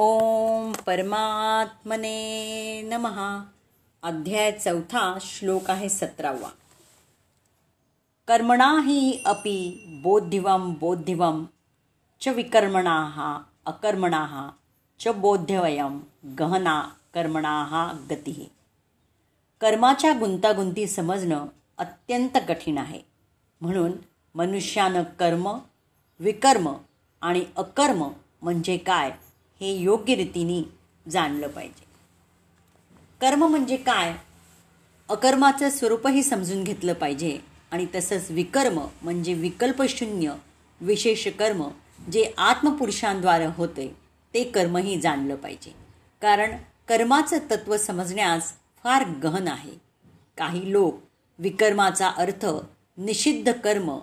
ओम परमात्मने नमहा अध्याय चौथा श्लोक आहे सतरावा. कर्मणा हि अपि बोद्धिवं बोद्धिवं च विकर्मणाः अकर्मणाः च बोध्यवयं गहना कर्मणाः गती. कर्माच्या गुंतागुंती समजणं अत्यंत कठीण आहे. म्हणून मनुष्यानं कर्म विकर्म आणि अकर्म म्हणजे काय? हे योग्य रीतीने जाणलं पाहिजे. कर्म म्हणजे काय? अकर्माचं स्वरूपही समजून घेतलं पाहिजे आणि तसंच विकर्म म्हणजे विकल्पशून्य विशेष कर्म जे आत्मपुरुषांद्वारे होते ते कर्मही जाणलं पाहिजे. कारण कर्माचं तत्त्व समजण्यास फार गहन आहे. काही लोक विकर्माचा अर्थ निषिद्ध कर्म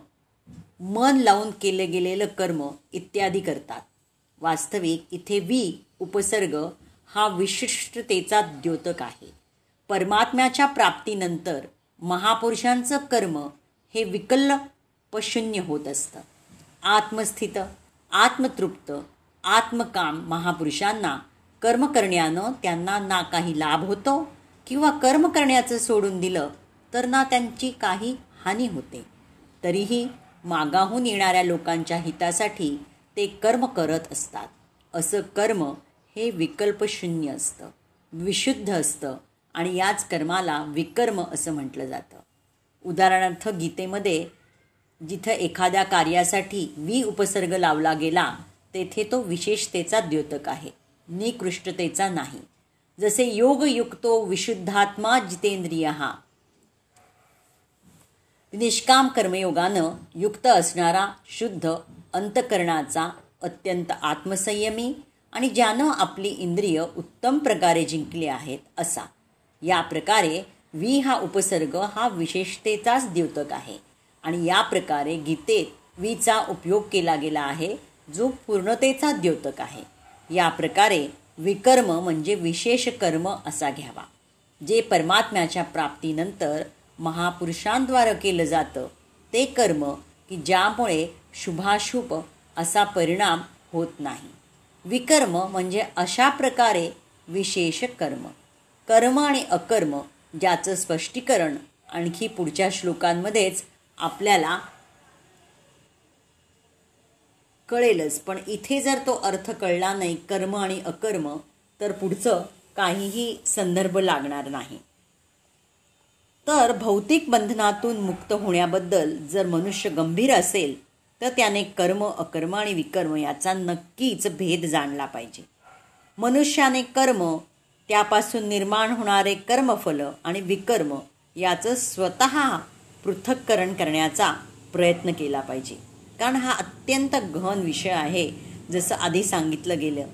मन लावून केलं गेलेलं कर्म इत्यादी करतात. वास्तविक इथे वि उपसर्ग हा विशिष्टतेचा द्योतक आहे. परमात्म्याच्या प्राप्तीनंतर महापुरुषांचं कर्म हे विकल्पशून्य होत असतं. आत्मस्थित आत्मतृप्त आत्मकाम महापुरुषांना कर्म करण्यानं त्यांना ना काही लाभ होतो किंवा कर्म करण्याचं सोडून दिलं तर ना त्यांची काही हानी होते. तरीही मागाहून येणाऱ्या लोकांच्या हितासाठी ते कर्म करत असतात. असं कर्म हे विकल्पशून्य असतं. विशुद्ध असतं आणि याच कर्माला विकर्म असं म्हटलं जातं. उदाहरणार्थ गीतेमध्ये जिथं एखाद्या कार्यासाठी वि उपसर्ग लावला गेला तेथे तो विशेषतेचा द्योतक आहे. निकृष्टतेचा नाही. जसे योगयुक्तो विशुद्धात्मा जितेंद्रिय. हा निष्काम कर्मयोगानं युक्त असणारा शुद्ध अंतकरणाचा अत्यंत आत्मसंयमी आणि ज्यानं आपली इंद्रिय उत्तम प्रकारे जिंकली आहेत असा. या प्रकारे वी हा उपसर्ग हा विशेषतेचाच द्योतक आहे. आणि या प्रकारे गीतेत वीचा उपयोग केला गेला आहे जो पूर्णतेचा द्योतक आहे. या प्रकारे विकर्म म्हणजे विशेष कर्म असा घ्यावा. जे परमात्म्याच्या प्राप्तीनंतर महापुरुषांद्वारे केलं जातं ते कर्म की ज्यामुळे शुभाशुभ असा परिणाम होत नाही. विकर्म म्हणजे अशा प्रकारे विशेष कर्म. कर्म आणि अकर्म ज्याचं स्पष्टीकरण आणखी पुढच्या श्लोकांमध्येच आपल्याला कळेलच. पण इथे जर तो अर्थ कळला नाही कर्म आणि अकर्म तर पुढचं काहीही संदर्भ लागणार नाही. तर भौतिक बंधनातून मुक्त होण्याबद्दल जर मनुष्य गंभीर असेल तर त्याने कर्म अकर्म आणि विकर्म याचा नक्कीच भेद जाणला पाहिजे. मनुष्याने कर्म त्यापासून निर्माण होणारे कर्मफल आणि विकर्म याचं स्वतः पृथक्करण करण्याचा प्रयत्न केला पाहिजे. कारण हा अत्यंत गहन विषय आहे जसं आधी सांगितलं गेलं.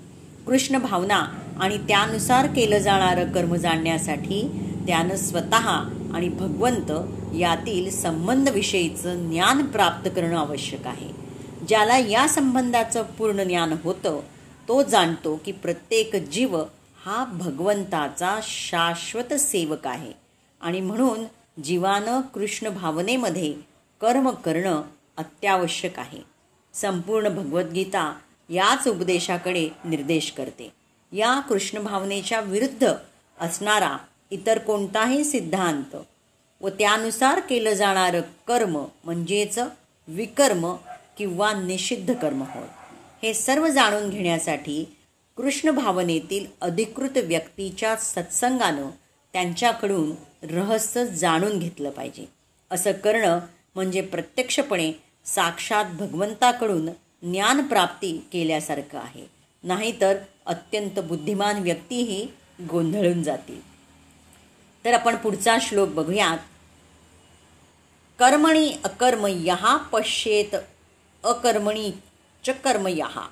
कृष्ण भावना आणि त्यानुसार केलं जाणारं कर्म जाणण्यासाठी त्यानं स्वतः आणि भगवंत यातील संबंधविषयीचं ज्ञान प्राप्त करणं आवश्यक आहे. ज्याला या संबंधाचं पूर्ण ज्ञान होतं तो जाणतो की प्रत्येक जीव हा भगवंताचा शाश्वत सेवक आहे. आणि म्हणून जीवानं कृष्ण भावनेमध्ये कर्म करणं अत्यावश्यक आहे. संपूर्ण भगवद्गीता याच उपदेशाकडे निर्देश करते. या कृष्ण भावनेच्या विरुद्ध असणारा इतर कोणताही सिद्धांत व त्यानुसार केलं जाणारं कर्म म्हणजेच विकर्म किंवा निषिद्ध कर्म होय. हे सर्व जाणून घेण्यासाठी कृष्ण भावनेतील अधिकृत व्यक्तीच्या सत्संगानं त्यांच्याकडून रहस्य जाणून घेतलं पाहिजे. असं करणं म्हणजे प्रत्यक्षपणे साक्षात भगवंताकडून ज्ञानप्राप्ती केल्यासारखं आहे. नाहीतर अत्यंत बुद्धिमान व्यक्तीही गोंधळून जातील. तर आपण पुढचा श्लोक बघूयात. कर्मणी अकर्म यहा पश्येत अकर्मणी च कर्म यहा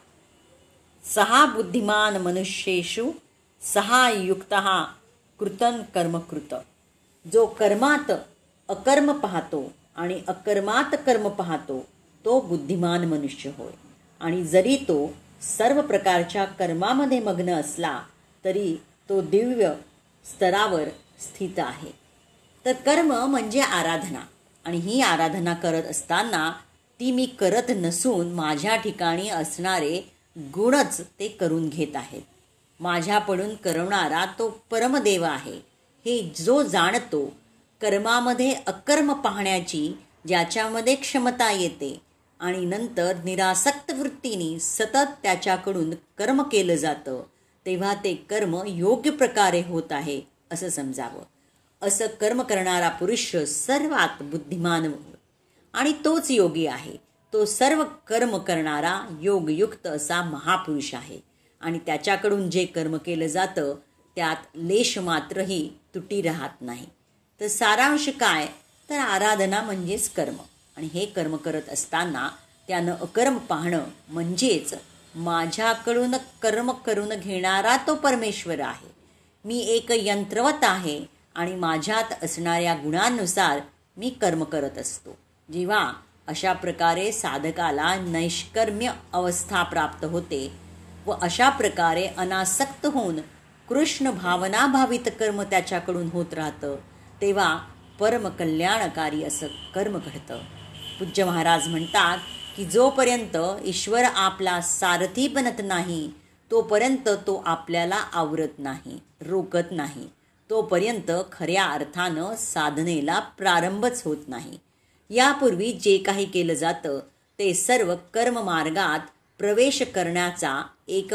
सहा बुद्धिमान मनुष्येषु सहा युक्त कृतन कर्मकृत जो कर्मात अकर्म पाहतो आणि अकर्मात कर्म पाहतो तो बुद्धिमान मनुष्य होय. आणि जरी तो सर्व प्रकारच्या कर्मामध्ये मग्न असला तरी तो दिव्य स्तरावर स्थित आहे. तर कर्म म्हणजे आराधना. आणि ही आराधना करत असताना ती मी करत नसून माझ्या ठिकाणी असणारे गुणच ते करून घेत आहेत. माझ्याकडून करवणारा तो परमदेव आहे. हे जो जाणतो कर्मामध्ये अकर्म पाहण्याची ज्याच्यामध्ये क्षमता येते आणि नंतर निरासक्त वृत्तीने सतत त्याच्याकडून कर्म केलं जातं तेव्हा ते कर्म योग्य प्रकारे होत आहे. असं समजावं. असं कर्म करणारा पुरुष सर्वात बुद्धिमान आणि तोच योगी आहे. तो सर्व कर्म करणारा योगयुक्त असा महापुरुष आहे. आणि त्याच्याकडून जे कर्म केलं जातं त्यात लेश मात्रही तुटी राहत नाही. तर सारांश काय? तर आराधना म्हणजेच कर्म. आणि हे कर्म करत असताना त्यानं अकर्म पाहणं म्हणजेच माझ्याकडून कर्म करून घेणारा तो परमेश्वर आहे. मी एक यंत्रवत आहे आणि माझ्यात असणाऱ्या गुणांनुसार मी कर्म करत असतो. जेव्हा अशा प्रकारे साधकाला नैष्कर्म्य अवस्था प्राप्त होते व अशा प्रकारे अनासक्त होऊन कृष्ण भावनाभावित कर्म त्याच्याकडून होत राहतं तेव्हा परमकल्याणकारी असं कर्म घडतं. पूज्य महाराज म्हणतात की जोपर्यंत ईश्वर आपला सारथी बनत नाही तोपर्यंत तो आपल्याला आवरत नाही रोकत नाही. तोपर्यंत खऱ्या अर्थानं साधनेला प्रारंभच होत नाही. यापूर्वी जे काही केलं जातं ते सर्व कर्ममार्गात प्रवेश करण्याचा एक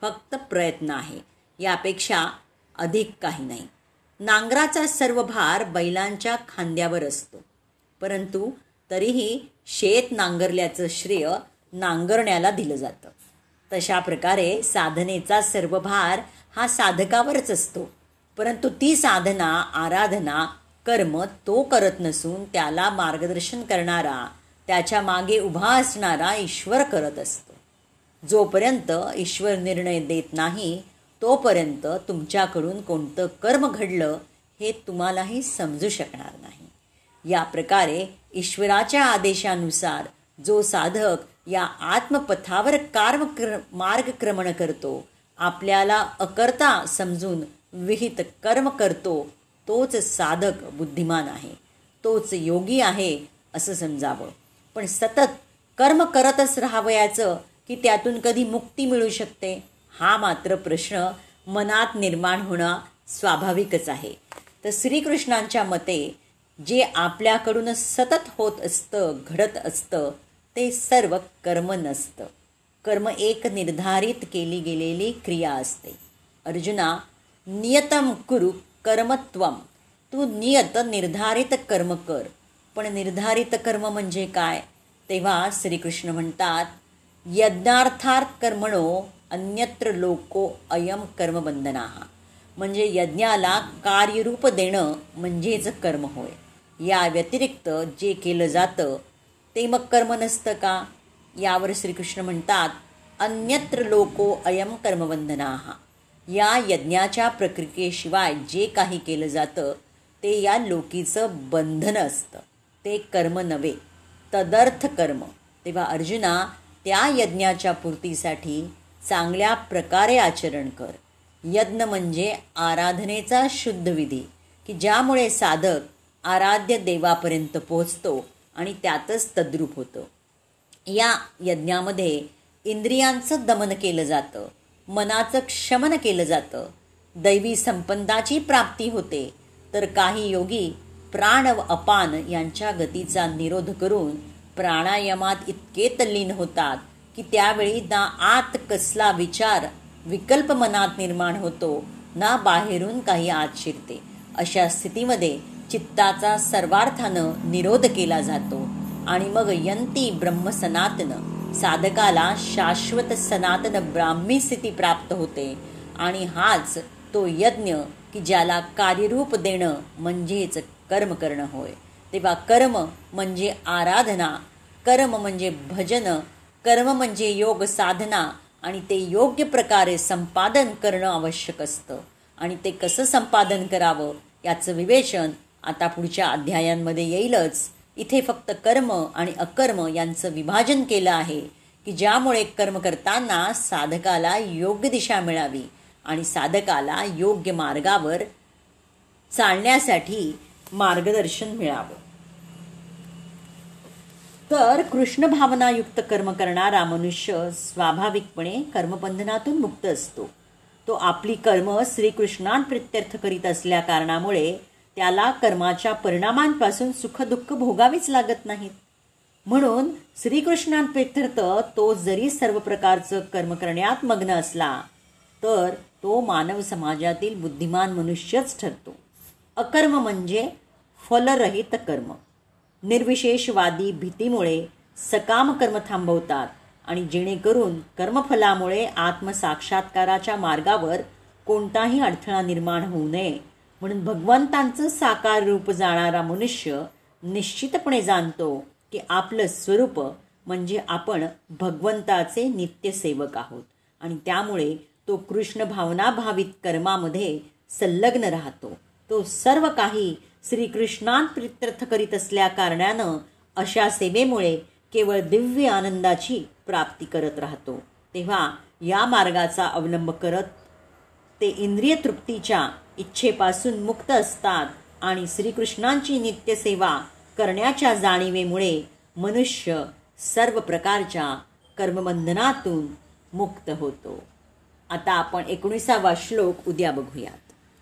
फक्त प्रयत्न आहे. यापेक्षा अधिक काही नाही. नांगराचा सर्व भार बैलांच्या खांद्यावर असतो. परंतु तरीही शेत नांगरल्याचं श्रेय नांगरण्याला दिलं जातं. तशा प्रकारे साधनेचा सर्व भार हा साधकावरच असतो. परंतु ती साधना आराधना कर्म तो करत नसून त्याला मार्गदर्शन करणारा त्याच्यामागे उभा असणारा ईश्वर करत असतो. जोपर्यंत ईश्वर निर्णय देत नाही तोपर्यंत तुमच्याकडून कोणतं कर्म घडलं हे तुम्हालाही समजू शकणार नाही. या प्रकारे ईश्वराच्या आदेशानुसार जो साधक या आत्मपथावर कार्म क्र मार्गक्रमण करतो. आपल्याला अकर्ता समजून विहित कर्म करतो. तोच साधक बुद्धिमान आहे. तोच योगी आहे असं समजावं. पण सतत कर्म करतच राहावयाचं की त्यातून कधी मुक्ती मिळू शकते? हा मात्र प्रश्न मनात निर्माण होणं स्वाभाविकच आहे. तर श्रीकृष्णांच्या मते जे आपल्याकडून सतत होत असतं घडत असतं ते सर्व कर्म नसतं. कर्म एक निर्धारित केली गेलेली क्रिया असते. अर्जुना नियतम कुरु कर्मत्वम. तू नियत निर्धारित कर्म कर. पण निर्धारित कर्म म्हणजे काय? तेव्हा श्रीकृष्ण म्हणतात यज्ञार्थार्थ कर्मणो अन्यत्र लोको अयम कर्मबंधना. म्हणजे यज्ञाला कार्यरूप देणं म्हणजेच कर्म होय. या व्यतिरिक्त जे केलं जातं ते मग कर्म नसतं का? यावर श्रीकृष्ण म्हणतात अन्यत्र लोको अयम कर्मबंधना या यज्ञाच्या प्रक्रियेशिवाय जे काही केलं जातं ते या लोकीचं बंधन असतं. ते कर्म नव्हे तदर्थ कर्म. तेव्हा अर्जुना त्या यज्ञाच्या पूर्तीसाठी चांगल्या प्रकारे आचरण कर. यज्ञ म्हणजे आराधनेचा शुद्ध विधी की ज्यामुळे साधक आराध्य देवापर्यंत पोहोचतो आणि त्यातच तद्रूप होतं. या यज्ञामध्ये इंद्रियांचं दमन केलं जातं मनाचं क्षमन केलं जातं. दैवी संपन्नाची प्राप्ती होते तर काही योगी प्राण व अपान यांच्या गतीचा निरोध करून प्राणायामात इतके तल्लीन होतात की त्यावेळी ना आत कसला विचार विकल्प मनात निर्माण होतो ना बाहेरून काही आत शिरते. अशा स्थितीमध्ये चित्ताचा सर्वार्थानं निरोध केला जातो आणि मग यंती ब्रह्म सनातन साधकाला शाश्वत सनातन ब्राह्मी स्थिती प्राप्त होते आणि हाच तो यज्ञ की ज्याला कार्यरूप देणं म्हणजेच कर्म करणं होय. तेव्हा कर्म म्हणजे आराधना कर्म म्हणजे भजन कर्म म्हणजे योग साधना आणि ते योग्य प्रकारे संपादन करणं आवश्यक असतं. आणि ते कसं संपादन करावं याचं विवेचन आता पुढच्या अध्यायांमध्ये येईलच. इथे फक्त कर्म आणि अकर्म यांचं विभाजन केलं आहे की ज्यामुळे कर्म करताना साधकाला योग्य दिशा मिळावी आणि साधकाला योग्य मार्गावर चालण्यासाठी मार्गदर्शन मिळावं. तर कृष्ण भावनायुक्त कर्म करणारा मनुष्य स्वाभाविकपणे कर्मबंधनातून मुक्त असतो. तो आपली कर्म श्रीकृष्णांप्रित्यर्थ करीत असल्या कारणामुळे त्याला कर्माच्या परिणामांपासून सुखदुःख भोगावीच लागत नाहीत. म्हणून श्रीकृष्णान तो जरी सर्व प्रकारचं कर्म करण्यात मग्न असला तर तो मानव समाजातील बुद्धिमान मनुष्यच ठरतो. अकर्म म्हणजे फलरहित कर्म. निर्विशेषवादी भीतीमुळे सकाम कर्म थांबवतात आणि जेणेकरून कर्मफलामुळे आत्मसाक्षात्काराच्या मार्गावर कोणताही अडथळा निर्माण होऊ नये म्हणून भगवंतांचं साकार रूप जाणारा मनुष्य निश्चितपणे जाणतो की आपलं स्वरूप म्हणजे आपण भगवंताचे नित्यसेवक आहोत. आणि त्यामुळे तो कृष्ण भावनाभावित कर्मामध्ये संलग्न राहतो. तो सर्व काही श्रीकृष्णात प्रित्यर्थ करीत असल्या कारणानं अशा सेवेमुळे केवळ दिव्य आनंदाची प्राप्ती करत राहतो. तेव्हा या मार्गाचा अवलंब करत ते इंद्रिय तृप्तीच्या इच्छेपासून मुक्त असतात आणि श्रीकृष्णांची नित्यसेवा करण्याच्या जाणीवेमुळे मनुष्य सर्व प्रकारच्या कर्मबंधनातून मुक्त होतो. आता आपण एकोणीसावा श्लोक उद्या बघूयात.